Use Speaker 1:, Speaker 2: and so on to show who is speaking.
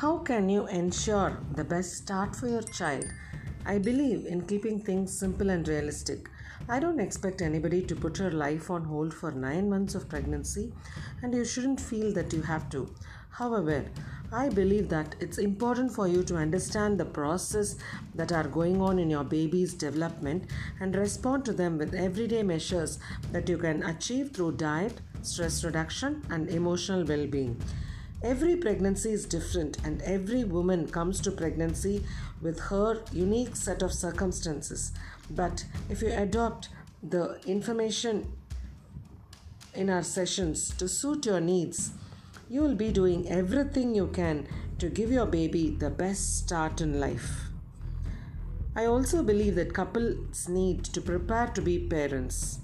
Speaker 1: How can you ensure the best start for your child? I believe in keeping things simple and realistic. I don't expect anybody to put her life on hold for nine months of pregnancy, and you shouldn't feel that you have to. However, I believe that it's important for you to understand the process that are going on in your baby's development and respond to them with everyday measures that you can achieve through diet, stress reduction, and emotional well being. Every pregnancy is different, and every woman comes to pregnancy with her unique set of circumstances. But if you adopt the information in our sessions to suit your needs, you will be doing everything you can to give your baby the best start in life. I also believe that couples need to prepare to be parents.